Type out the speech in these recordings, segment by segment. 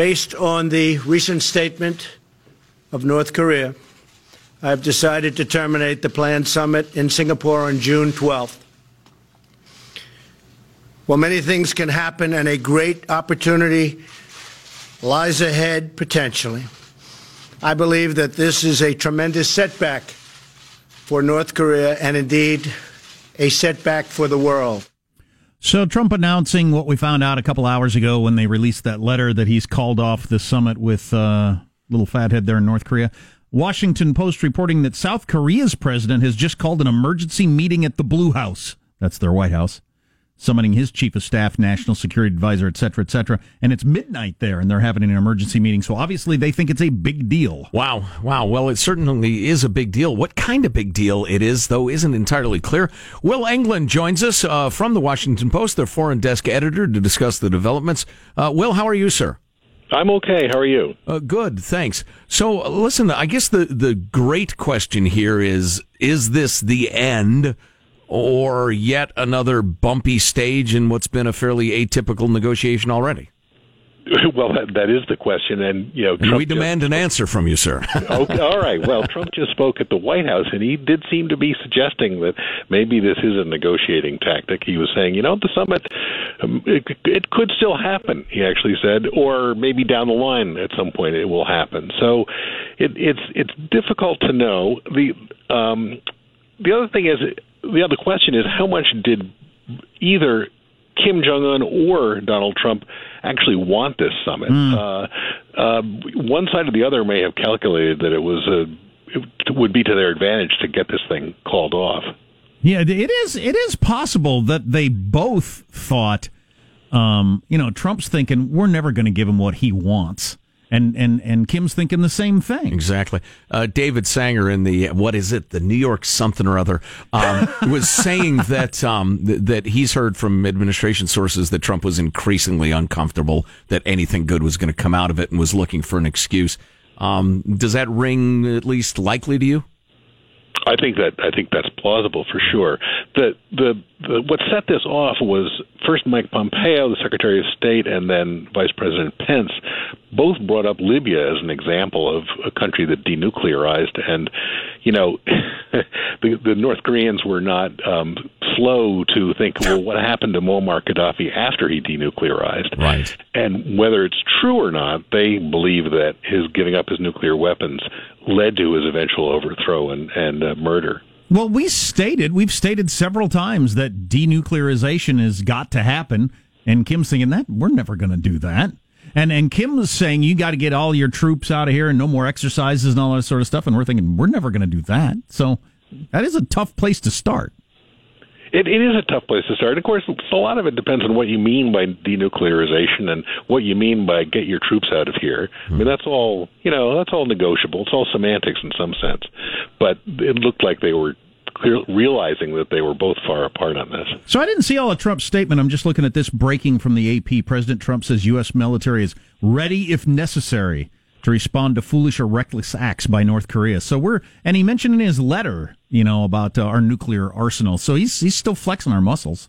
based on the recent statement of North Korea, I've decided to terminate the planned summit in Singapore on June 12th. Well, many things can happen, and a great opportunity lies ahead potentially. I believe that this is a tremendous setback for North Korea and indeed a setback for the world. So, Trump announcing what we found out a couple hours ago when they released that letter that he's called off the summit with uh, little fathead there in North Korea. Washington Post reporting that South Korea's president has just called an emergency meeting at the Blue House. That's their White House summoning his chief of staff, national security advisor, et cetera, et cetera. And it's midnight there, and they're having an emergency meeting. So obviously, they think it's a big deal. Wow, wow. Well, it certainly is a big deal. What kind of big deal it is, though, isn't entirely clear. Will Englund joins us uh, from the Washington Post, their foreign desk editor, to discuss the developments. Uh, Will, how are you, sir? I'm okay. How are you? Uh, good, thanks. So, listen, I guess the, the great question here is is this the end or yet another bumpy stage in what's been a fairly atypical negotiation already? Well, that, that is the question, and you know, and we demand just, an answer from you, sir. okay, all right. Well, Trump just spoke at the White House, and he did seem to be suggesting that maybe this is a negotiating tactic. He was saying, you know, the summit, um, it, it could still happen. He actually said, or maybe down the line at some point it will happen. So, it, it's it's difficult to know. The um, the other thing is the other question is how much did either Kim Jong Un or Donald Trump actually want this summit? Mm. Uh, uh, one side or the other may have calculated that it was a it would be to their advantage to get this thing called off. Yeah, it is. It is possible that they both thought. Um, you know, Trump's thinking we're never going to give him what he wants and and and Kim's thinking the same thing. Exactly. Uh, David Sanger in the what is it, the New York something or other, um, was saying that um, th- that he's heard from administration sources that Trump was increasingly uncomfortable that anything good was going to come out of it and was looking for an excuse. Um, does that ring at least likely to you? I think that I think that's plausible for sure. The, the the what set this off was first Mike Pompeo, the Secretary of State, and then Vice President Pence, both brought up Libya as an example of a country that denuclearized, and you know, the, the North Koreans were not um, slow to think, well, what happened to Muammar Gaddafi after he denuclearized? Right. And whether it's true or not, they believe that his giving up his nuclear weapons led to his eventual overthrow and, and uh, murder. Well, we stated, we've stated several times that denuclearization has got to happen. And Kim's thinking that we're never going to do that. And and Kim was saying you got to get all your troops out of here and no more exercises and all that sort of stuff. And we're thinking we're never going to do that. So that is a tough place to start. It, it is a tough place to start. Of course, a lot of it depends on what you mean by denuclearization and what you mean by get your troops out of here. I mean, that's all you know. That's all negotiable. It's all semantics in some sense. But it looked like they were clear, realizing that they were both far apart on this. So I didn't see all of Trump's statement. I'm just looking at this breaking from the AP. President Trump says U.S. military is ready if necessary to respond to foolish or reckless acts by North Korea. So we're, and he mentioned in his letter, you know, about uh, our nuclear arsenal. So he's he's still flexing our muscles.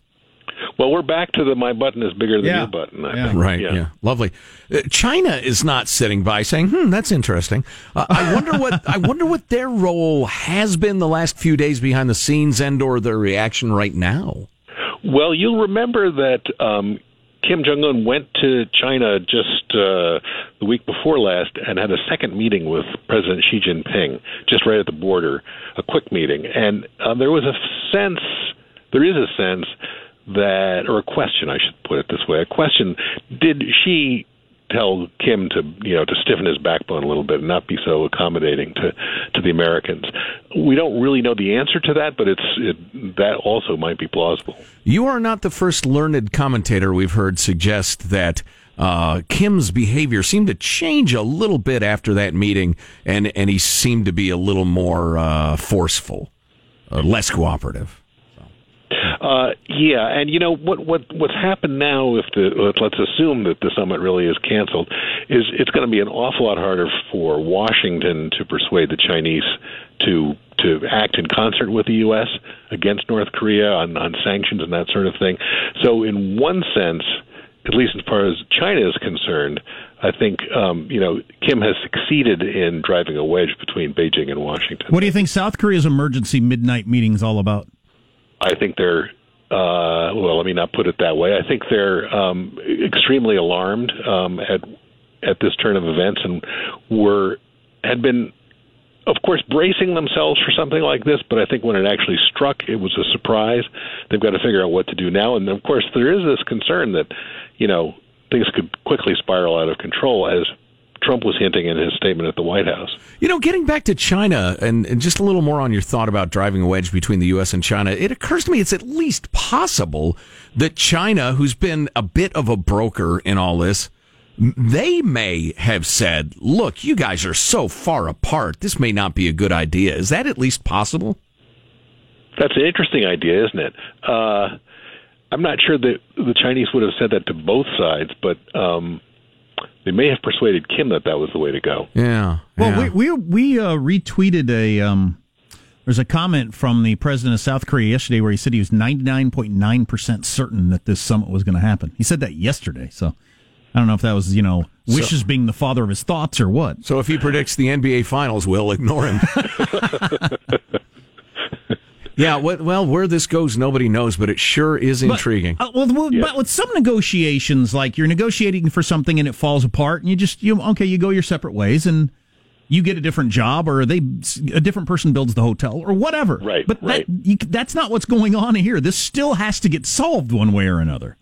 Well, we're back to the my button is bigger than yeah. your button. I yeah. Right. Yeah. yeah. Lovely. Uh, China is not sitting by saying, "Hmm, that's interesting." Uh, I wonder what I wonder what their role has been the last few days behind the scenes and or their reaction right now. Well, you'll remember that um, Kim Jong Un went to China just uh, the week before last and had a second meeting with President Xi Jinping, just right at the border, a quick meeting, and uh, there was a sense, there is a sense that, or a question, I should put it this way, a question: Did Xi tell Kim to you know to stiffen his backbone a little bit and not be so accommodating to to the Americans. We don't really know the answer to that, but it's it, that also might be plausible. You are not the first learned commentator we've heard suggest that. Uh, Kim's behavior seemed to change a little bit after that meeting, and, and he seemed to be a little more uh, forceful, uh, less cooperative. Uh, yeah, and you know what what what's happened now? If the let's assume that the summit really is canceled, is it's going to be an awful lot harder for Washington to persuade the Chinese to to act in concert with the U.S. against North Korea on on sanctions and that sort of thing. So, in one sense, at least as far as China is concerned, I think um, you know Kim has succeeded in driving a wedge between Beijing and Washington. What do you think South Korea's emergency midnight meeting is all about? I think they're uh, well. Let me not put it that way. I think they're um, extremely alarmed um, at at this turn of events, and were had been, of course, bracing themselves for something like this. But I think when it actually struck, it was a surprise. They've got to figure out what to do now, and of course, there is this concern that you know things could quickly spiral out of control as Trump was hinting in his statement at the White House. You know, getting back to China and, and, just a little more on your thought about driving a wedge between the U.S. and China, it occurs to me it's at least possible that China, who's been a bit of a broker in all this, they may have said, look, you guys are so far apart. This may not be a good idea. Is that at least possible? That's an interesting idea, isn't it? Uh, I'm not sure that the Chinese would have said that to both sides, but um, they may have persuaded Kim that that was the way to go. Yeah. Well, yeah. we we, we uh, retweeted a. Um, there's a comment from the president of South Korea yesterday where he said he was 99.9% certain that this summit was going to happen. He said that yesterday. So I don't know if that was, you know, wishes so, being the father of his thoughts or what. So if he predicts the NBA finals, we'll ignore him. Yeah, well, where this goes, nobody knows, but it sure is intriguing. But, uh, well, yeah. but with some negotiations, like you're negotiating for something and it falls apart, and you just you okay, you go your separate ways, and you get a different job, or they a different person builds the hotel, or whatever. Right. But right. That, you, that's not what's going on here. This still has to get solved one way or another.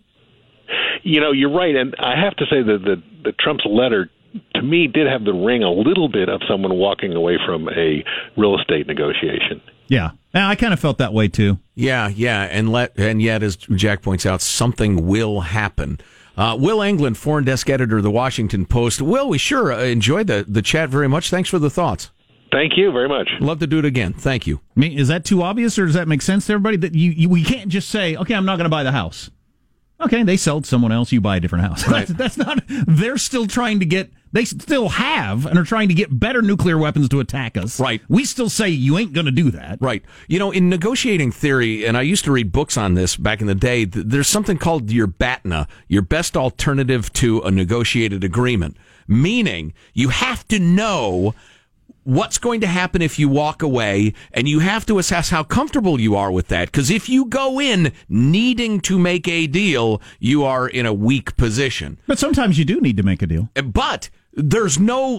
You know, you're right, and I have to say that the, the Trump's letter to me did have the ring a little bit of someone walking away from a real estate negotiation. Yeah, I kind of felt that way too. Yeah, yeah, and let and yet, as Jack points out, something will happen. Uh, Will Englund, foreign desk editor of the Washington Post. Will, we sure uh, enjoyed the the chat very much. Thanks for the thoughts. Thank you very much. Love to do it again. Thank you. I mean, is that too obvious, or does that make sense to everybody? That you, you we can't just say, okay, I'm not going to buy the house. Okay, they sell to someone else. You buy a different house. Right. That's, that's not. They're still trying to get. They still have and are trying to get better nuclear weapons to attack us. Right. We still say you ain't going to do that. Right. You know, in negotiating theory, and I used to read books on this back in the day. There's something called your BATNA, your best alternative to a negotiated agreement. Meaning, you have to know what's going to happen if you walk away and you have to assess how comfortable you are with that because if you go in needing to make a deal you are in a weak position. But sometimes you do need to make a deal. Eh, but there's no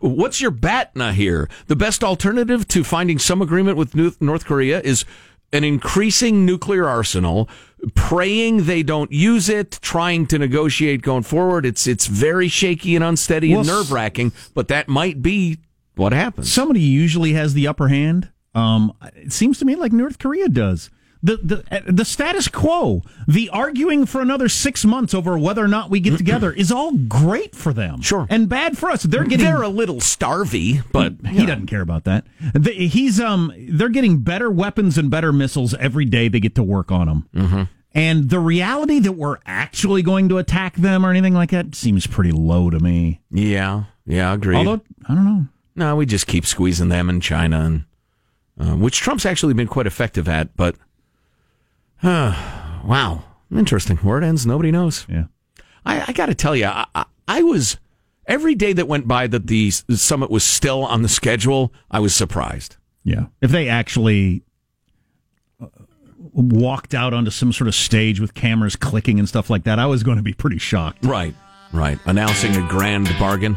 what's your batna here? The best alternative to finding some agreement with north korea is an increasing nuclear arsenal praying they don't use it trying to negotiate going forward. It's it's very shaky and unsteady well, and nerve-wracking but that might be what happens? Somebody usually has the upper hand. Um, it seems to me like North Korea does. The, the the status quo, the arguing for another six months over whether or not we get together is all great for them. Sure. And bad for us. They're getting They're a little starvy, but he, he doesn't care about that. he's um they're getting better weapons and better missiles every day they get to work on them. Mm-hmm. And the reality that we're actually going to attack them or anything like that seems pretty low to me. Yeah. Yeah, agreed. Although I don't know. No, we just keep squeezing them in China, and uh, which Trump's actually been quite effective at. But uh, wow, interesting. Where it ends, nobody knows. Yeah, I, I got to tell you, I, I, I, was every day that went by that the summit was still on the schedule. I was surprised. Yeah, if they actually uh, walked out onto some sort of stage with cameras clicking and stuff like that, I was going to be pretty shocked. Right, right. Announcing a grand bargain.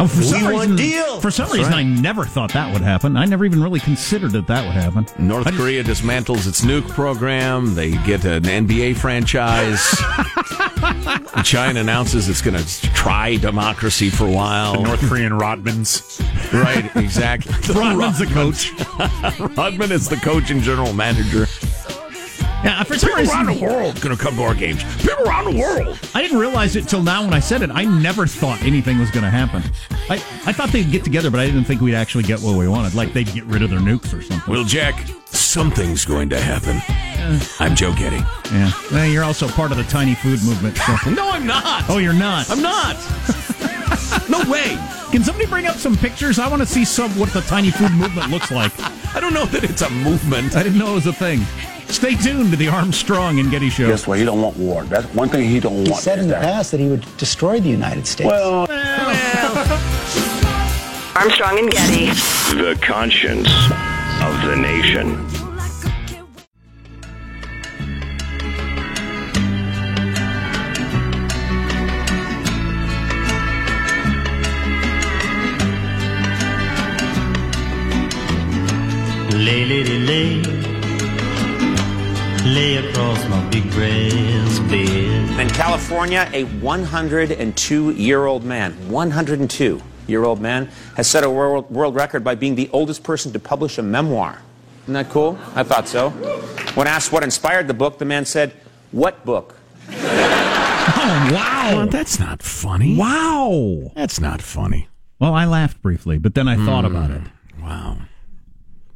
Oh, for some reason, deal. For some That's reason, right. I never thought that would happen. I never even really considered that that would happen. North just, Korea dismantles its nuke program. They get an NBA franchise. China announces it's going to try democracy for a while. The North Korean Rodmans. Right, exactly. Rodman's the coach. Rodman is the coach and general manager. Yeah, for some People reason, around the world going to come to our games. People around the world. I didn't realize it till now when I said it. I never thought anything was going to happen. I, I thought they'd get together, but I didn't think we'd actually get what we wanted. Like they'd get rid of their nukes or something. Well, Jack, something's going to happen. Uh, I'm Joe Getty. Yeah. Well, you're also part of the tiny food movement. So. no, I'm not. Oh, you're not. I'm not. no way. Can somebody bring up some pictures? I want to see some what the tiny food movement looks like. I don't know that it's a movement. I didn't know it was a thing. Stay tuned to the Armstrong and Getty Show. Guess what? He don't want war. That's one thing he don't He want. said in the that. past that he would destroy the United States. Well, Armstrong and Getty. The conscience of the nation. Lay, lady, lay. Lay across my big brass bed. In California, a 102 year old man, 102 year old man, has set a world, world record by being the oldest person to publish a memoir. Isn't that cool? I thought so. When asked what inspired the book, the man said, What book? Oh, wow. Well, that's not funny. Wow. That's not funny. Well, I laughed briefly, but then I thought hmm. about it. Wow.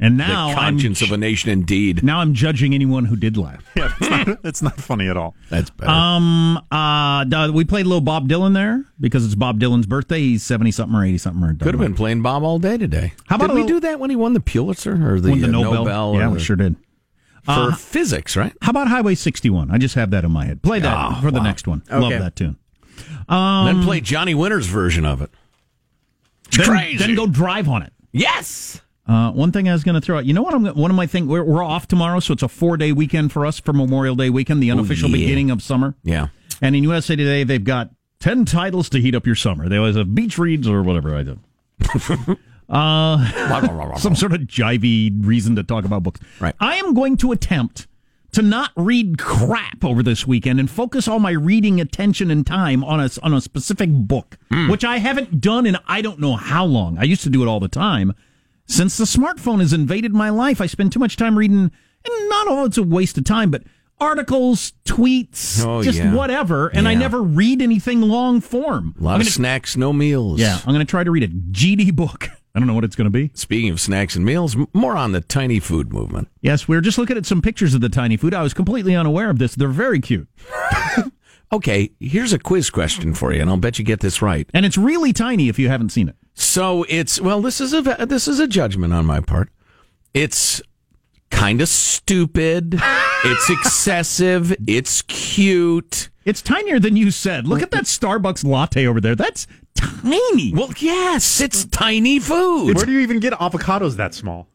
And now the conscience I'm, of a nation, indeed. now I'm judging anyone who did laugh. Yeah, it's not, it's not funny at all. That's better. Um, uh, we played a little Bob Dylan there because it's Bob Dylan's birthday. He's seventy something or eighty something. Or Could have been playing Bob all day today. How about Did a we do that when he won the Pulitzer or the, the uh, Nobel. or yeah, we sure did. for Uh, physics, right? How about Highway 61? I just have that in my head. Play that Oh, for the wow. next one. Love that tune. Um, then play Johnny Winter's version of it. It's then, crazy. then go drive on it. yes. Uh, one thing I was going to throw out. You know what? I'm one of my things. We're, we're off tomorrow, so it's a four day weekend for us for Memorial Day weekend, the unofficial yeah. beginning of summer. Yeah. And in USA Today, they've got 10 titles to heat up your summer. They always have beach reads or whatever I do. uh, some sort of jivey reason to talk about books. Right. I am going to attempt to not read crap over this weekend and focus all my reading attention and time on a, on a specific book, which I haven't done in I don't know how long. I used to do it all the time. Since the smartphone has invaded my life, I spend too much time reading, and not all it's a waste of time, but articles, tweets, Oh, just yeah. whatever. And I never read anything long form. A lot I'm of snacks, no meals. Yeah, I'm going to try to read a GD book. I don't know what it's going to be. Speaking of snacks and meals, m- more on the tiny food movement. Yes, we were just looking at some pictures of the tiny food. I was completely unaware of this. They're very cute. Okay, here's a quiz question for you, and I'll bet you get this right. And it's really tiny if you haven't seen it. So it's well, this is a this is a judgment on my part. It's kind of stupid. it's excessive. It's cute. It's tinier than you said. Look at that Starbucks latte over there. That's tiny. Well, yes, it's tiny food. Where do you even get avocados that small?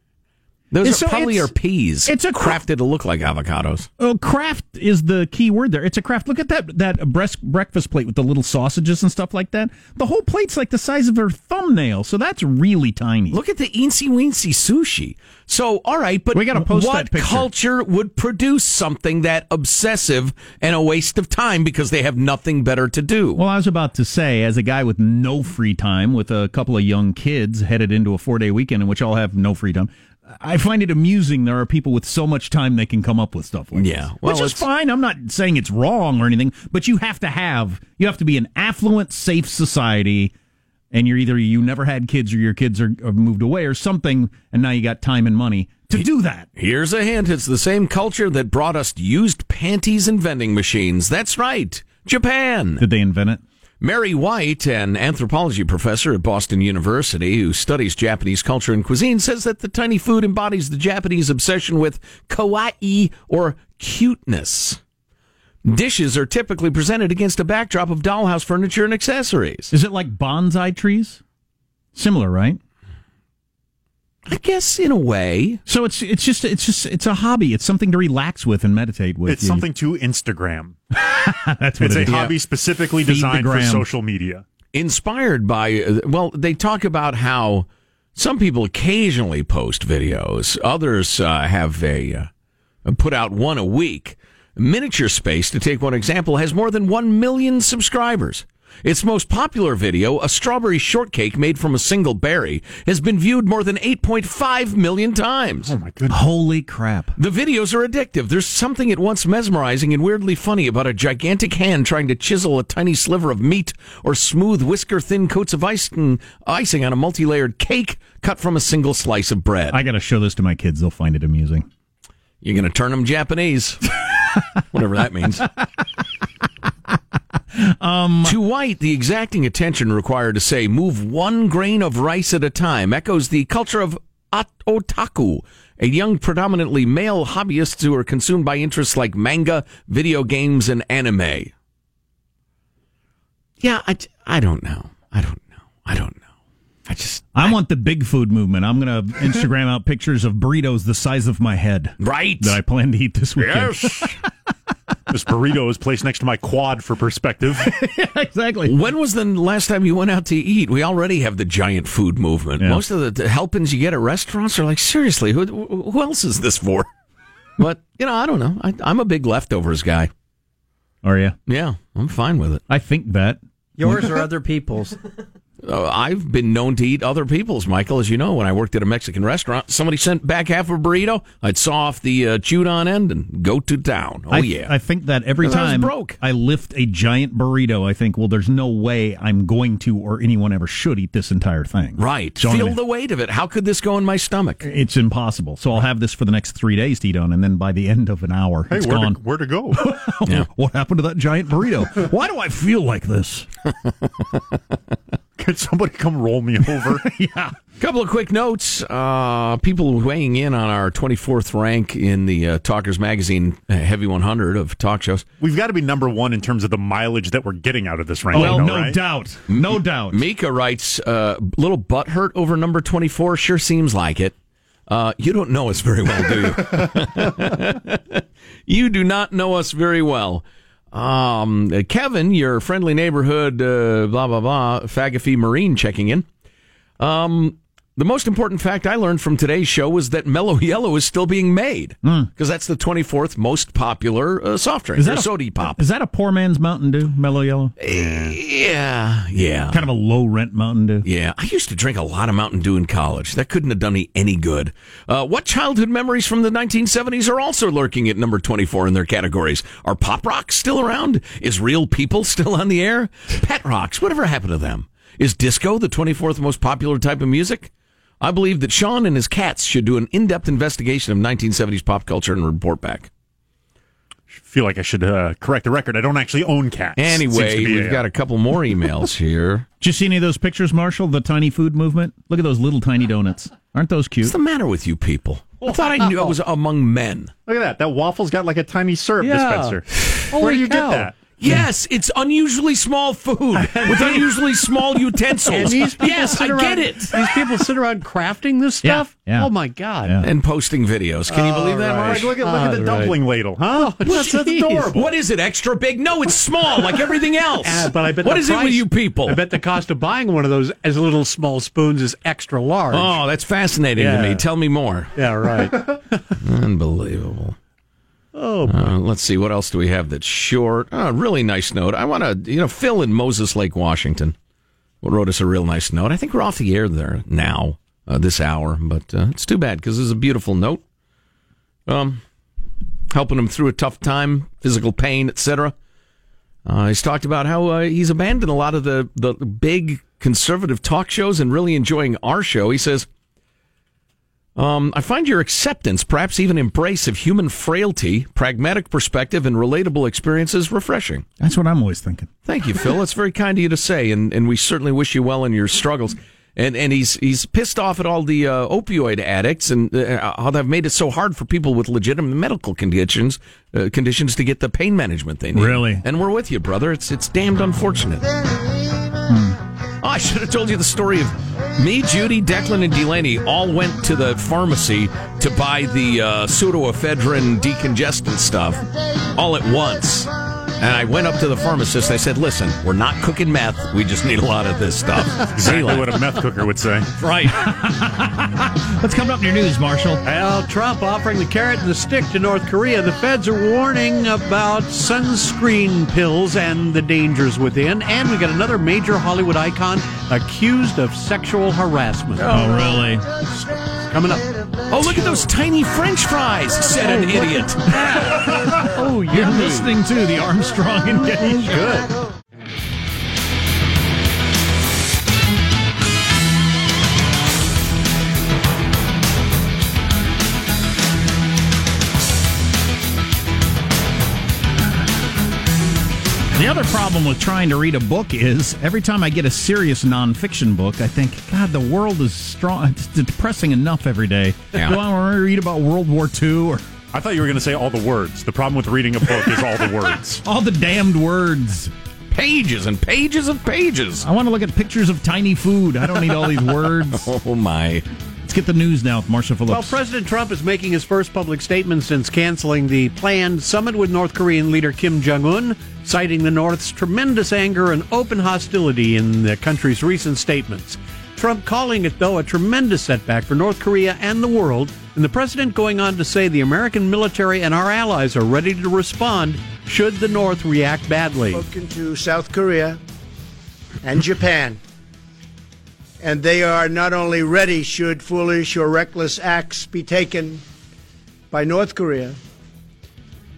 Those So are probably are peas. it's a cr- crafted to look like avocados. Oh, craft is the key word there. It's a craft. Look at that that breast, breakfast plate with the little sausages and stuff like that. The whole plate's like the size of her thumbnail, so that's really tiny. Look at the eensy weensy sushi. So, all right, but We gotta post what culture would produce something that obsessive and a waste of time because they have nothing better to do? Well, I was about to say, as a guy with no free time, with a couple of young kids headed into a four day weekend in which I'll have no free time, I find it amusing there are people with so much time they can come up with stuff like Yeah, this. well, which is fine. I'm not saying it's wrong or anything, but you have to have, you have to be an affluent, safe society. And you're either you never had kids or your kids are, are moved away or something, and now you got time and money to do that. Here's a hint. It's the same culture that brought us used panties and vending machines. That's right. Japan. Did they invent it? Merry White, an anthropology professor at Boston University who studies Japanese culture and cuisine, says that the tiny food embodies the Japanese obsession with kawaii or cuteness. Dishes are typically presented against a backdrop of dollhouse furniture and accessories. Is it like bonsai trees? Similar, right? I guess in a way. So it's it's just it's just it's a hobby. It's something to relax with and meditate with. It's You- something to Instagram. That's what It's it a is. hobby specifically Feed designed for social media. inspired by uh, well they talk about how some people occasionally post videos others uh, have a uh, put out one a week miniature space to take one example has more than 1 million subscribers its most popular video a strawberry shortcake made from a single berry has been viewed more than 8.5 million times Oh my goodness. Holy crap! the videos are addictive. There's something at once mesmerizing and weirdly funny about a gigantic hand trying to chisel a tiny sliver of meat or smooth whisker thin coats of icing, icing on a multi layered cake cut from a single slice of bread. I got to show this to my kids. They'll find it amusing. You're going to turn them Japanese. Whatever that means. Um, to White, the exacting attention required to say, move one grain of rice at a time, echoes the culture of otaku a young, predominantly male hobbyists who are consumed by interests like manga, video games, and anime. Yeah, I, I don't know. I don't know. I don't know. I just. I, want the big food movement. I'm going to Instagram out pictures of burritos the size of my head. Right. That I plan to eat this weekend. This burrito is placed next to my quad for perspective. exactly. When was the last time you went out to eat? We already have the giant food movement. Yeah. Most of the, the helpings you get at restaurants are like, seriously, who, who else is this for? But, you know, I don't know. I, I'm a big leftovers guy. Are you? Yeah, I'm fine with it. I think that. Yours or other people's? Uh, I've been known to eat other people's, Michael, as you know. When I worked at a Mexican restaurant, somebody sent back half a burrito. I'd saw off the uh, chewed on end and go to town. Oh, I, yeah. I think that every 'Cause I time broke. I lift a giant burrito, I think, well, there's no way I'm going to or anyone ever should eat this entire thing. right. So Feel gonna- the weight of it. How could this go in my stomach? It's impossible. So I'll have this for the next three days to eat on, and then by the end of an hour, hey, it's where gone. to, where to go? Yeah. What happened to that giant burrito? Why do I feel like this? Could somebody come roll me over? yeah. Couple of quick notes. Uh, people weighing in on our 24th rank in the uh, Talkers Magazine uh, Heavy 100 of talk shows. We've got to be number one in terms of the mileage that we're getting out of this ranking. Oh, though, no right? doubt. No doubt. Mika writes, uh, little butthurt over number 24 sure seems like it. Uh, you don't know us very well, do you? you do not know us very well. Um, uh, Kevin, your friendly neighborhood, uh, blah, blah, blah, Fagafee Marine checking in. Um, the most important fact I learned from today's show was that Mellow Yellow is still being made because that's the 24th most popular uh, soft drink, Is that a- sody pop. Is that a poor man's Mountain Dew, Mellow Yellow? Yeah, yeah. Kind of a low rent Mountain Dew. Yeah, I used to drink a lot of Mountain Dew in college. That couldn't have done me any good. Uh, what childhood memories from the 1970s are also lurking at number 24 in their categories? Are pop rocks still around? Is real people still on the air? Pet rocks, whatever happened to them? Is disco the 24th most popular type of music? I believe that Sean and his cats should do an in-depth investigation of 1970s pop culture and report back. I feel like I should uh, correct the record. I don't actually own cats. Anyway, be we've a- got a couple more emails here. Did you see any of those pictures, Marshall? The tiny food movement? Look at those little tiny donuts. Aren't those cute? What's the matter with you people? I thought I knew I was among men. Look at that. That waffle's got like a tiny syrup Yeah. dispenser. Where do you cow. get that? Yes, it's unusually small food with unusually small utensils. And these people yes, sit I around, get it. These people sit around crafting this stuff. yeah. Oh my god! Yeah. And posting videos. Can you believe that, right. Mark? Look at look at the All right. dumpling ladle, huh? that's, that's adorable. What is it? Extra big? No, it's small, like everything else. Uh, but I bet what is the is it with you people? I bet the cost of buying one of those as little small spoons is extra large. Oh, that's fascinating to me. Tell me more. Yeah, right. Unbelievable. Oh, Uh, let's see. What else do we have that's short? Oh, really nice note. I want to, you know, Phil in Moses Lake, Washington, wrote us a real nice note. I think we're off the air there now, uh, this hour, but uh, it's too bad because it's a beautiful note. Um, helping him through a tough time, physical pain, etc. Uh, he's talked about how uh, he's abandoned a lot of the, the big conservative talk shows and really enjoying our show. He says, um, I find your acceptance, perhaps even embrace of human frailty, pragmatic perspective, and relatable experiences refreshing. That's what I'm always thinking. Thank you, Phil. It's very kind of you to say, and, and we certainly wish you well in your struggles. And and he's he's pissed off at all the uh, opioid addicts and uh, how they've made it so hard for people with legitimate medical conditions uh, conditions to get the pain management they need. Really? And we're with you, brother. It's it's damned unfortunate. Oh, I should have told you the story of me, Judy, Declan, and Delaney all went to the pharmacy to buy the uh, pseudoephedrine decongestant stuff all at once. And I went up to the pharmacist. I said, "Listen, we're not cooking meth. We just need a lot of this stuff." Exactly what a meth cooker would say. right. What's coming up in your news, Marshall? Well, Trump offering the carrot and the stick to North Korea. The feds are warning about sunscreen pills and the dangers within. And we got another major Hollywood icon accused of sexual harassment. Oh, really? Coming up. Oh, look at those tiny French fries," said an oh, idiot. Oh, you're listening to the Armstrong and Getty Show. Good. The other problem with trying to read a book is every time I get a serious nonfiction book, I think, God, the world is strong. It's depressing enough every day. Yeah. Do I want to read about World War II or I thought you were going to say all the words. The problem with reading a book is all the words. all the damned words? Pages and pages of pages. I want to look at pictures of tiny food. I don't need all these words. Oh my! Let's get the news now with Marshall Phillips. Well, President Trump is making his first public statement since canceling the planned summit with North Korean leader Kim Jong un, citing the North's tremendous anger and open hostility in the country's recent statements. Trump calling it, though, a tremendous setback for North Korea and the world, and the president going on to say the American military and our allies are ready to respond should the North react badly. Spoken to South Korea and Japan. And they are not only ready should foolish or reckless acts be taken by North Korea,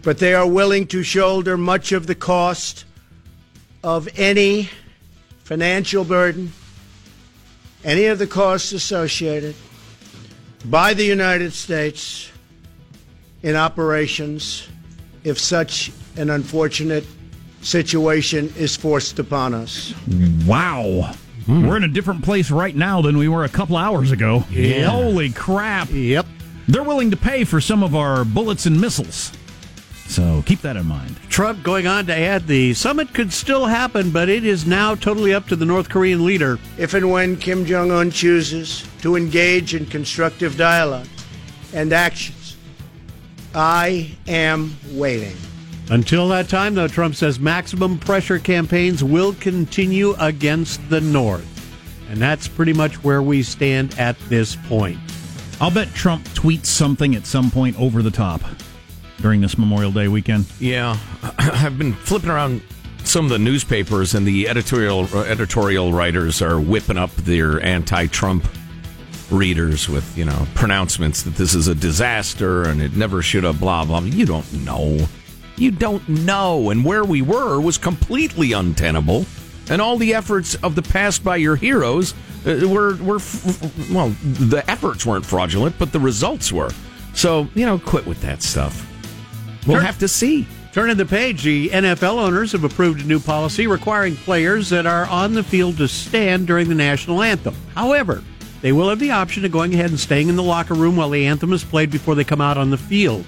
but they are willing to shoulder much of the cost of any financial burden, any of the costs associated by the United States in operations if such an unfortunate situation is forced upon us. Wow. Hmm. We're in a different place right now than we were a couple hours ago. Yeah. Holy crap. Yep. They're willing to pay for some of our bullets and missiles. So keep that in mind. Trump going on to add the summit could still happen, but it is now totally up to the North Korean leader. If and when Kim Jong un chooses to engage in constructive dialogue and actions, I am waiting. Until that time, though, Trump says maximum pressure campaigns will continue against the North. And that's pretty much where we stand at this point. I'll bet Trump tweets something at some point over the top during this Memorial Day weekend. Yeah, I've been flipping around some of the newspapers, and the editorial uh, editorial writers are whipping up their anti-Trump readers with you know pronouncements that this is a disaster and it never should have. Blah blah. You don't know. You don't know. And where we were was completely untenable. And all the efforts of the past by your heroes uh, were were well, the efforts weren't fraudulent, but the results were. So you know, quit with that stuff. We'll have to see. Turning the page, the NFL owners have approved a new policy requiring players that are on the field to stand during the national anthem. However, they will have the option of going ahead and staying in the locker room while the anthem is played before they come out on the field.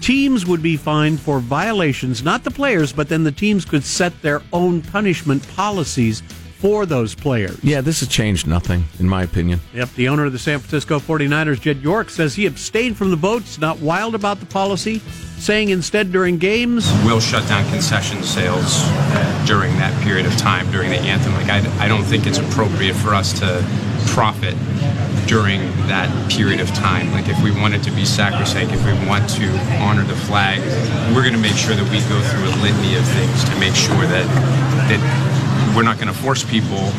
Teams would be fined for violations, not the players, but then the teams could set their own punishment policies for those players. Yeah, this has changed nothing, in my opinion. Yep, the owner of the San Francisco 49ers, Jed York, says he abstained from the vote. He's not wild about the policy, saying instead during games, We'll shut down concession sales uh, during that period of time during the anthem. Like I, I don't think it's appropriate for us to profit during that period of time. Like if we want it to be sacrosanct, if we want to honor the flag, we're going to make sure that we go through a litany of things to make sure that that we're not going to force people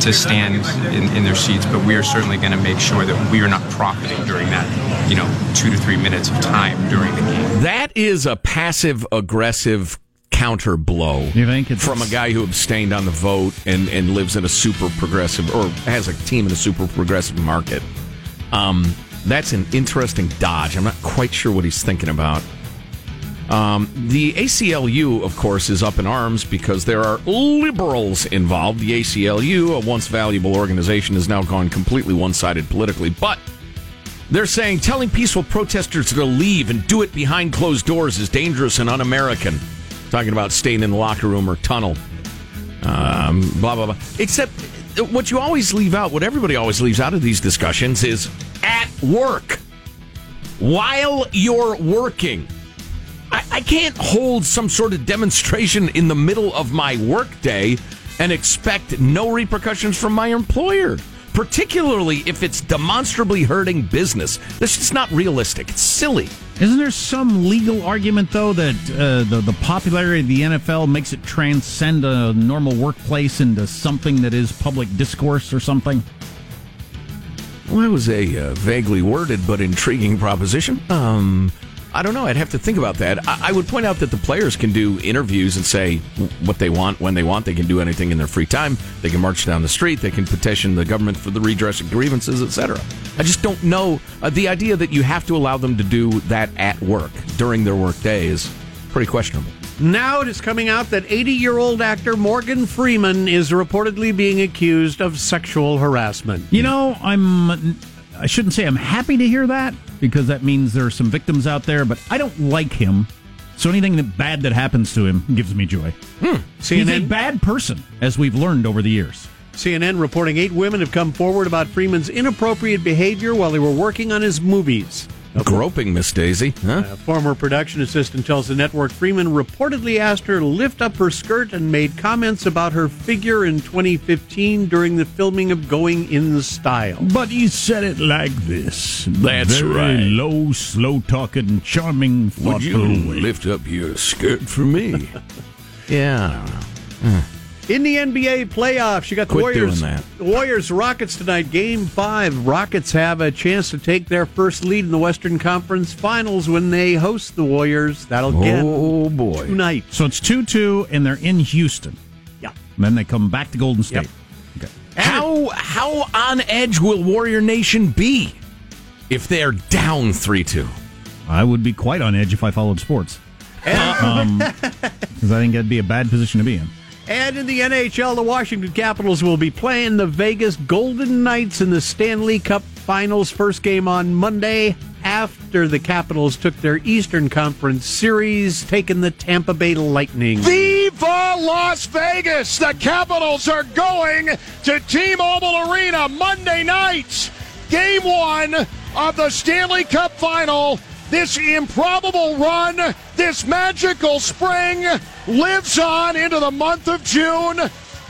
to stand in, in their seats, but we are certainly going to make sure that we are not profiting during that, you know, two to three minutes of time during the game. That is a passive aggressive counter blow. You think it's from a guy who abstained on the vote and, and lives in a super progressive or has a team in a super progressive market. Um, that's an interesting dodge. I'm not quite sure what he's thinking about. Um, the ACLU, of course, is up in arms because there are liberals involved. The ACLU, a once valuable organization, has now gone completely one sided politically. But they're saying telling peaceful protesters to leave and do it behind closed doors is dangerous and un American. Talking about staying in the locker room or tunnel. Um, blah, blah, blah. Except uh, what you always leave out, what everybody always leaves out of these discussions is at work. While you're working. I, I can't hold some sort of demonstration in the middle of my workday and expect no repercussions from my employer, particularly if it's demonstrably hurting business. That's just not realistic. It's silly. Isn't there some legal argument though that uh, the the popularity of the NFL makes it transcend a normal workplace into something that is public discourse or something? Well, that was a uh, vaguely worded but intriguing proposition. Um, I don't know. I'd have to think about that. I, I would point out that the players can do interviews and say what they want when they want. They can do anything in their free time. They can march down the street. They can petition the government for the redress of grievances, etc. I just don't know uh, the idea that you have to allow them to do that at work during their work day is pretty questionable. Now it is coming out that 80 year old actor Morgan Freeman is reportedly being accused of sexual harassment. You know, I'm. I shouldn't say I'm happy to hear that because that means there are some victims out there, but I don't like him. So anything that bad that happens to him gives me joy. Hmm. He's a CNN, bad person, as we've learned over the years. CNN reporting eight women have come forward about Freeman's inappropriate behavior while they were working on his movies. Groping Miss Daisy, huh? A former production assistant tells the network Freeman reportedly asked her to lift up her skirt and made comments about her figure in 2015 during the filming of Going in the Style. But he said it like this. That's Very right. low, slow talking, charming, Would you way. lift up your skirt for me? yeah. Hmm. In the NBA playoffs, you got the Quit Warriors. doing that. The Warriors Rockets tonight, Game Five. Rockets have a chance to take their first lead in the Western Conference Finals when they host the Warriors. That'll oh, get Oh boy. tonight. So it's 2 2, and they're in Houston. Yeah. And then they come back to Golden State. Yep. Okay. How how on edge will Warrior Nation be if they're down three two? I would be quite on edge if I followed sports. Um, because I think that'd be a bad position to be in. And in the NHL, the Washington Capitals will be playing the Vegas Golden Knights in the Stanley Cup Finals. First game on Monday after the Capitals took their Eastern Conference series, taking the Tampa Bay Lightning. Viva Las Vegas! The Capitals are going to T-Mobile Arena Monday night. Game one of the Stanley Cup Final. This improbable run, this magical spring lives on into the month of June.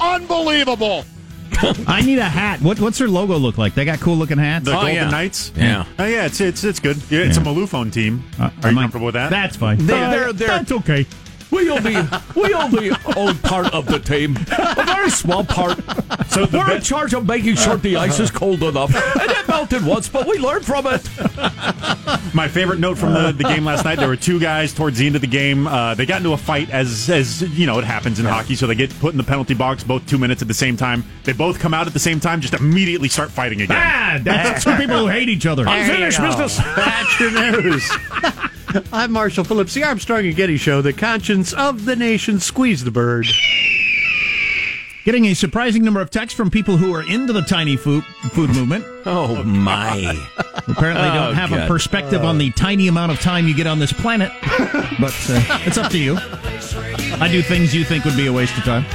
Unbelievable. I need a hat. What, what's their logo look like? They got cool looking hats. The Oh, Golden yeah. Knights. Yeah. Oh yeah, it's it's it's good. Yeah, it's Yeah. a Maloof-owned team. Uh, Are you might- comfortable with that? That's fine. They're- Uh, they're- they're- that's okay. We only we only own part of the team, a very small part. So the We're in charge of making sure the ice is cold enough. And it melted once, but we learned from it. My favorite note from the, the game last night: there were two guys towards the end of the game. Uh, they got into a fight, as as you know, it happens in hockey. So they get put in the penalty box, both two minutes at the same time. They both come out at the same time, just immediately start fighting again. Ah, that's two people who hate each other. Unfinished business. That's your news. I'm Marshall Phillips, the Armstrong and Getty Show, the conscience of the nation. Squeeze the bird. Getting a surprising number of texts from people who are into the tiny food food movement. Oh my! Apparently, don't Oh, have a God. perspective on the tiny amount of time you get on this planet. But uh, it's up to you. I do things you think would be a waste of time.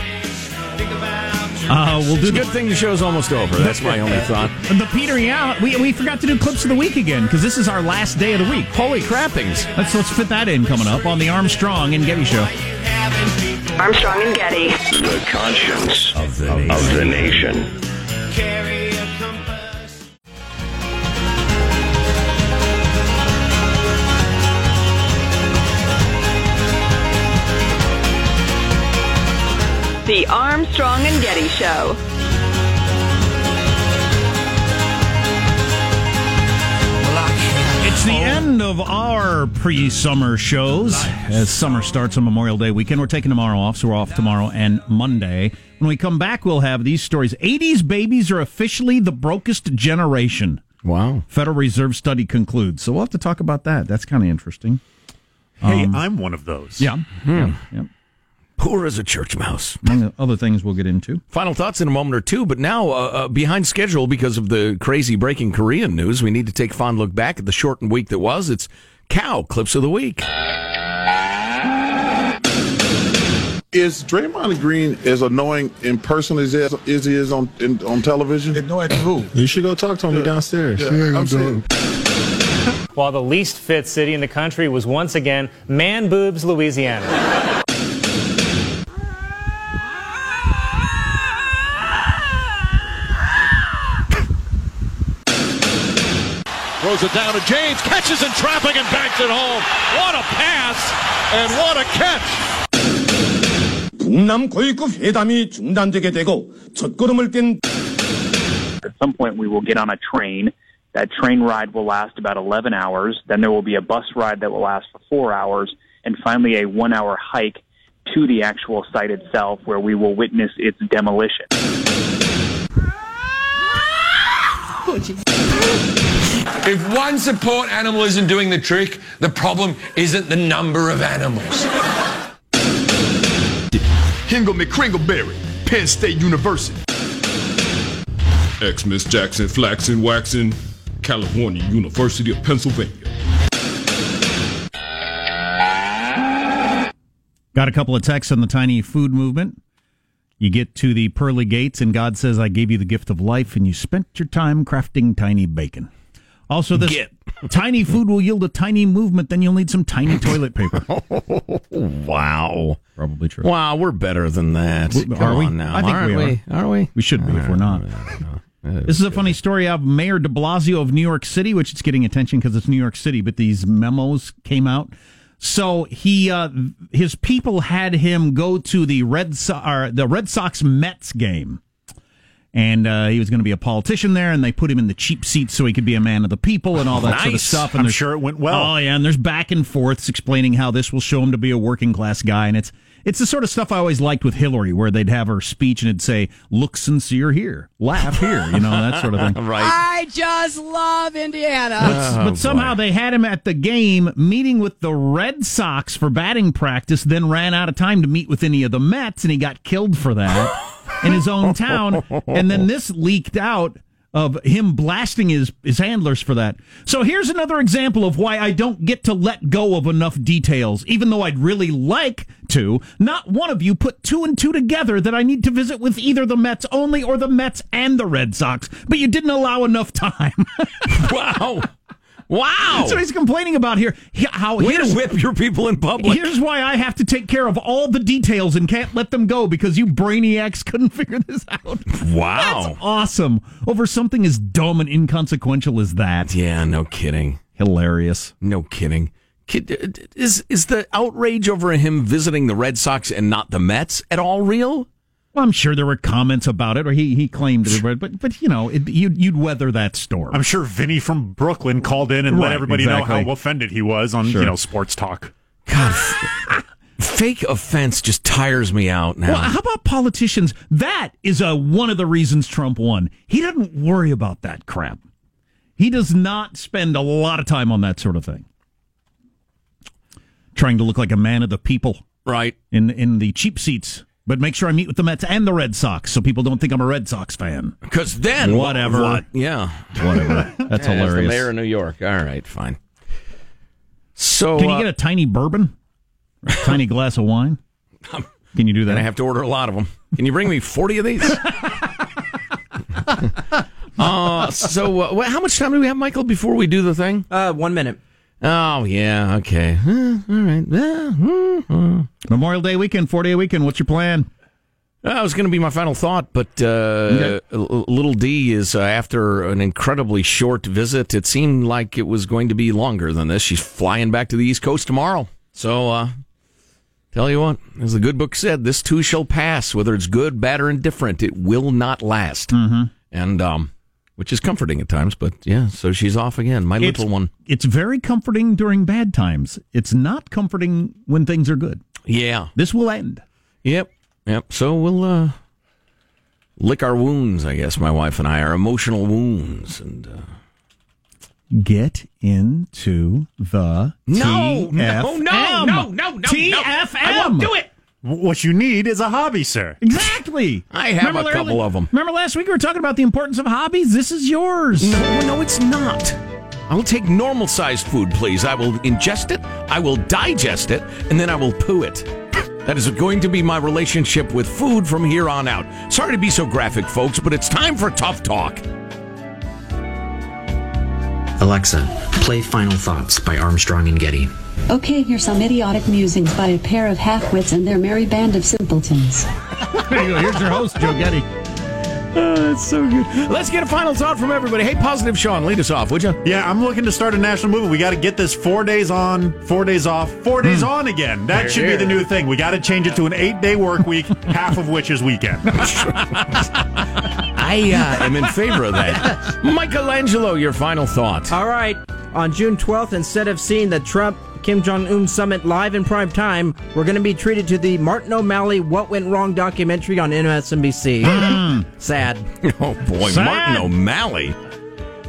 Uh, we'll do It's a the, good thing the show's almost over. That's my only thought. the petering out. We, we forgot to do clips of the week again because this is our last day of the week. Holy crappings! Let's let's fit that in coming up on the Armstrong and Getty Show. Armstrong and Getty. The conscience of the nation. Of the nation. The Armstrong and Getty Show. It's the end of our pre-summer shows as summer starts on Memorial Day weekend. We're taking tomorrow off, so we're off tomorrow and Monday. When we come back, we'll have these stories. 80s babies are officially the brokest generation. Wow. Federal Reserve study concludes. So we'll have to talk about that. That's kind of interesting. Hey, Um, I'm one of those. Yeah. yeah, yeah. Poor as a church mouse. Among other things we'll get into. Final thoughts in a moment or two, but now uh, uh, behind schedule because of the crazy breaking Korean news, we need to take a fond look back at the shortened week that was. It's cow clips of the week. Is Draymond Green as annoying in person as as he is on in, on television? No idea who. You should go talk to him downstairs. Yeah, I'm saying- While the least fit city in the country was once again Man Boobs, Louisiana. Throws it down to James, catches in traffic and banks it home. What a pass and what a catch. 북남 고위급 회담이 중단되게 되고 첫걸음을 뗀 At some point, we will get on a train. That train ride will last about 11 hours. Then there will be a bus ride that will last for four hours. And finally, a one hour hike to the actual site itself where we will witness its demolition. If one support animal isn't doing the trick, the problem isn't the number of animals. Hingle McCringleberry, Penn State University. Xmus Jaxon, Flaxen, Waxen, California University of Pennsylvania. Got a couple of texts on the tiny food movement. You get to the pearly gates, and God says, I gave you the gift of life, and you spent your time crafting tiny bacon. Also, this Get. tiny food will yield a tiny movement, then you'll need some tiny toilet paper. oh, wow. Probably true. Wow, we're better than that. W- Come are we? on now. I think Aren't we are. Are we? We should be if we're not. This is a funny story of Mayor de Blasio of New York City, which is getting attention because it's New York City, but these memos came out. So he, uh, his people had him go to the Red so- or the Red Sox Mets game, and uh, he was going to be a politician there, and they put him in the cheap seats so he could be a man of the people and all that sort of stuff. And I'm sure it went well. Oh yeah, and there's back and forths explaining how this will show him to be a working class guy, and it's it's the sort of stuff I always liked with Hillary, where they'd have her speech and it'd say, "Look sincere here, laugh here," you know that sort of thing. right. I just love Indiana. But, but somehow they had him at the game meeting with the Red Sox for batting practice, then ran out of time to meet with any of the Mets, and he got killed for that in his own town. And then this leaked out of him blasting his, his handlers for that. So here's another example of why I don't get to let go of enough details, even though I'd really like to. Not one of you put two and two together that I need to visit with either the Mets only or the Mets and the Red Sox, but you didn't allow enough time. wow. Wow. That's what he's complaining about here. He- How Way to whip your people in public. Here's why I have to take care of all the details and can't let them go because you brainiacs couldn't figure this out. Wow. That's awesome. Over something as dumb and inconsequential as that. Yeah, no kidding. Hilarious. No kidding. Kid, uh, is is the outrage over him visiting the Red Sox and not the Mets at all real? Well, I'm sure there were comments about it, or he, he claimed it, but but you know, it, you'd you'd weather that storm. I'm sure Vinny from Brooklyn called in and let Right, everybody know how offended he was on Sure. you know sports talk. God, fake offense just tires me out now. Well, how about politicians? That is a, one of the reasons Trump won. He doesn't worry about that crap. He does not spend a lot of time on that sort of thing. Trying to look like a man of the people. Right. In in the cheap seats. But make sure I meet with the Mets and the Red Sox so people don't think I'm a Red Sox fan. Because then Whatever. What? Yeah. Whatever. That's Yeah, as the hilarious. mayor of New York. All right, fine. So Can you uh, get a tiny bourbon? A tiny glass of wine? Can you do that? And I have to order a lot of them. Can you bring me 40 of these? uh, so, uh, how much time do we have, Michael, before we do the thing? Uh, one minute. Oh, yeah, okay. Uh, all right. Uh, uh, uh. Memorial Day weekend, four day weekend. What's your plan? That was going to be my final thought, but uh, Okay. Little D is uh, after an incredibly short visit. It seemed like it was going to be longer than this. She's flying back to the East Coast tomorrow. So, uh, tell you what, as the good book said, this too shall pass. Whether it's good, bad, or indifferent, it will not last. Mm-hmm. And um, which is comforting at times. But yeah, so she's off again. My It's- little one. It's very comforting during bad times. It's not comforting when things are good. Yeah. This will end. Yep. Yep. So we'll uh, lick our wounds, I guess, my wife and I, our emotional wounds. And uh, Get into the No, no, TFM. no, no, no, no, no. TFM. I won't do it. What you need is a hobby, sir. Exactly. I have a couple of them. Remember last week we were talking about the importance of hobbies? This is yours. No, no, it's not. I will take normal sized food, please. I will ingest it, I will digest it, and then I will poo it. That is going to be my relationship with food from here on out. Sorry to be so graphic, folks, but it's time for tough talk. Alexa, play Final Thoughts by Armstrong and Getty. Okay, here's some idiotic musings by a pair of half-wits and their merry band of simpletons. There you go. Here's your host, Joe Getty. Oh, that's so good. Let's get a final thought from everybody. Hey, positive Sean, lead us off, would you? Yeah, I'm looking to start a national movement. We got to get this four days on, four days off, four days on again. That Here, should here. be the new thing. We got to change it to an eight day work week, half of which is weekend. I uh, am in favor of that. Michelangelo, your final thought. All right. On June 12th, instead of seeing the Trump Kim Jong Un summit live in prime time, we're going to be treated to the Martin O'Malley What Went Wrong documentary on MSNBC. Sad. Oh boy, Sad. Martin O'Malley.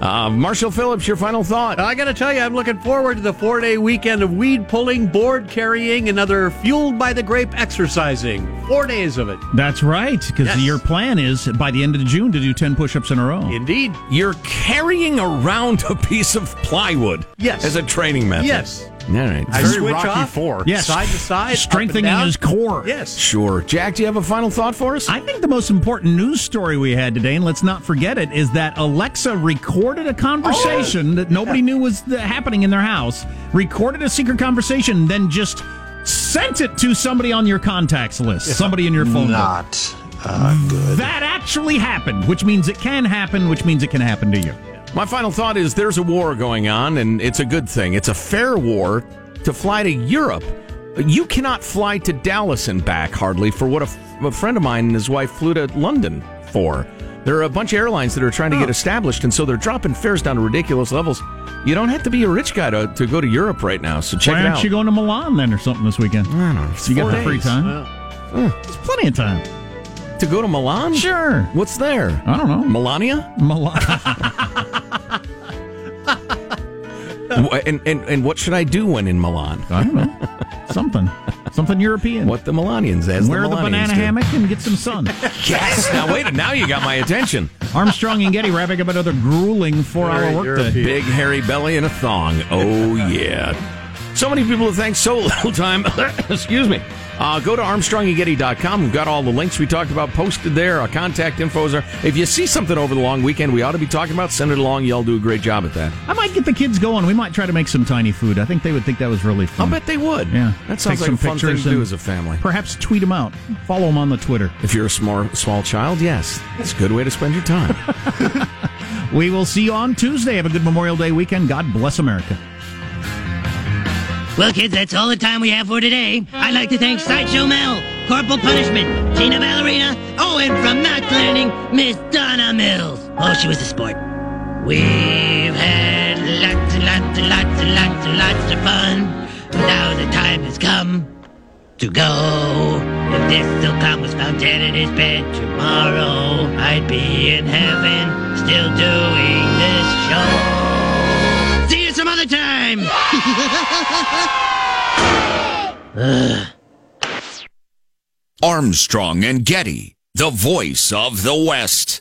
Uh, Marshall Phillips, your final thought. I got to tell you, I'm looking forward to the four day weekend of weed pulling, board carrying, and other fueled by the grape exercising. Four days of it. That's right, because Yes. your plan is by the end of June to do 10 push ups in a row. Indeed. You're carrying around a piece of plywood Yes. as a training method. Yes. All right. I Very switch Rocky off, Four. Yes. side to side, Strengthening up and down. his core. Yes. Sure. Jack, do you have a final thought for us? I think the most important news story we had today, and let's not forget it, is that Alexa recorded a conversation that nobody knew was happening in their house, recorded a secret conversation, then just sent it to somebody on your contacts list, somebody in your phone. Not uh, good. That actually happened, which means it can happen, which means it can happen to you. My final thought is there's a war going on, and it's a good thing. It's a fair war to fly to Europe. You cannot fly to Dallas and back hardly for what a, f- a friend of mine and his wife flew to London for. There are a bunch of airlines that are trying to get oh. established, and so they're dropping fares down to ridiculous levels. You don't have to be a rich guy to, to go to Europe right now, so check Why it aren't out. you going to Milan then or something this weekend? I don't know. It's You got four the free days. time? There's plenty of time. To go to Milan? Sure. What's there? I don't know. Melania? Milan. And, and, and what should I do when in Milan? I don't know. Something. Something European. What the Melanians as Wear the, Melanians banana do. hammock and get some sun. Yes. Now wait. A now you got my attention. Armstrong and Getty wrapping up another grueling four-hour Very workday. Big hairy belly and a thong. Oh yeah. So many people to thank so little time. Excuse me. Uh, go to ArmstrongandGetty.com. We've got all the links we talked about posted there. Our contact info is there. If you see something over the long weekend we ought to be talking about, send it along. Y'all do a great job at that. I might get the kids going. We might try to make some tiny food. I think they would think that was really fun. I'll bet they would. Yeah. That sounds Take like a fun thing to do as a family. Perhaps tweet them out. Follow them on the Twitter. If you're a small, small child, yes. It's a good way to spend your time. We will see you on Tuesday. Have a good Memorial Day weekend. God bless America. Well, kids, that's all the time we have for today. I'd like to thank Sideshow Mel, Corporal Punishment, Tina Ballerina, oh, and from Knots Landing, Miss Donna Mills. Oh, she was a sport. We've had lots and lots and lots and lots and lots of fun. Now the time has come to go. If this silcon was found dead in his bed tomorrow, I'd be in heaven still doing this show. Time. Armstrong and Getty, the voice of the West.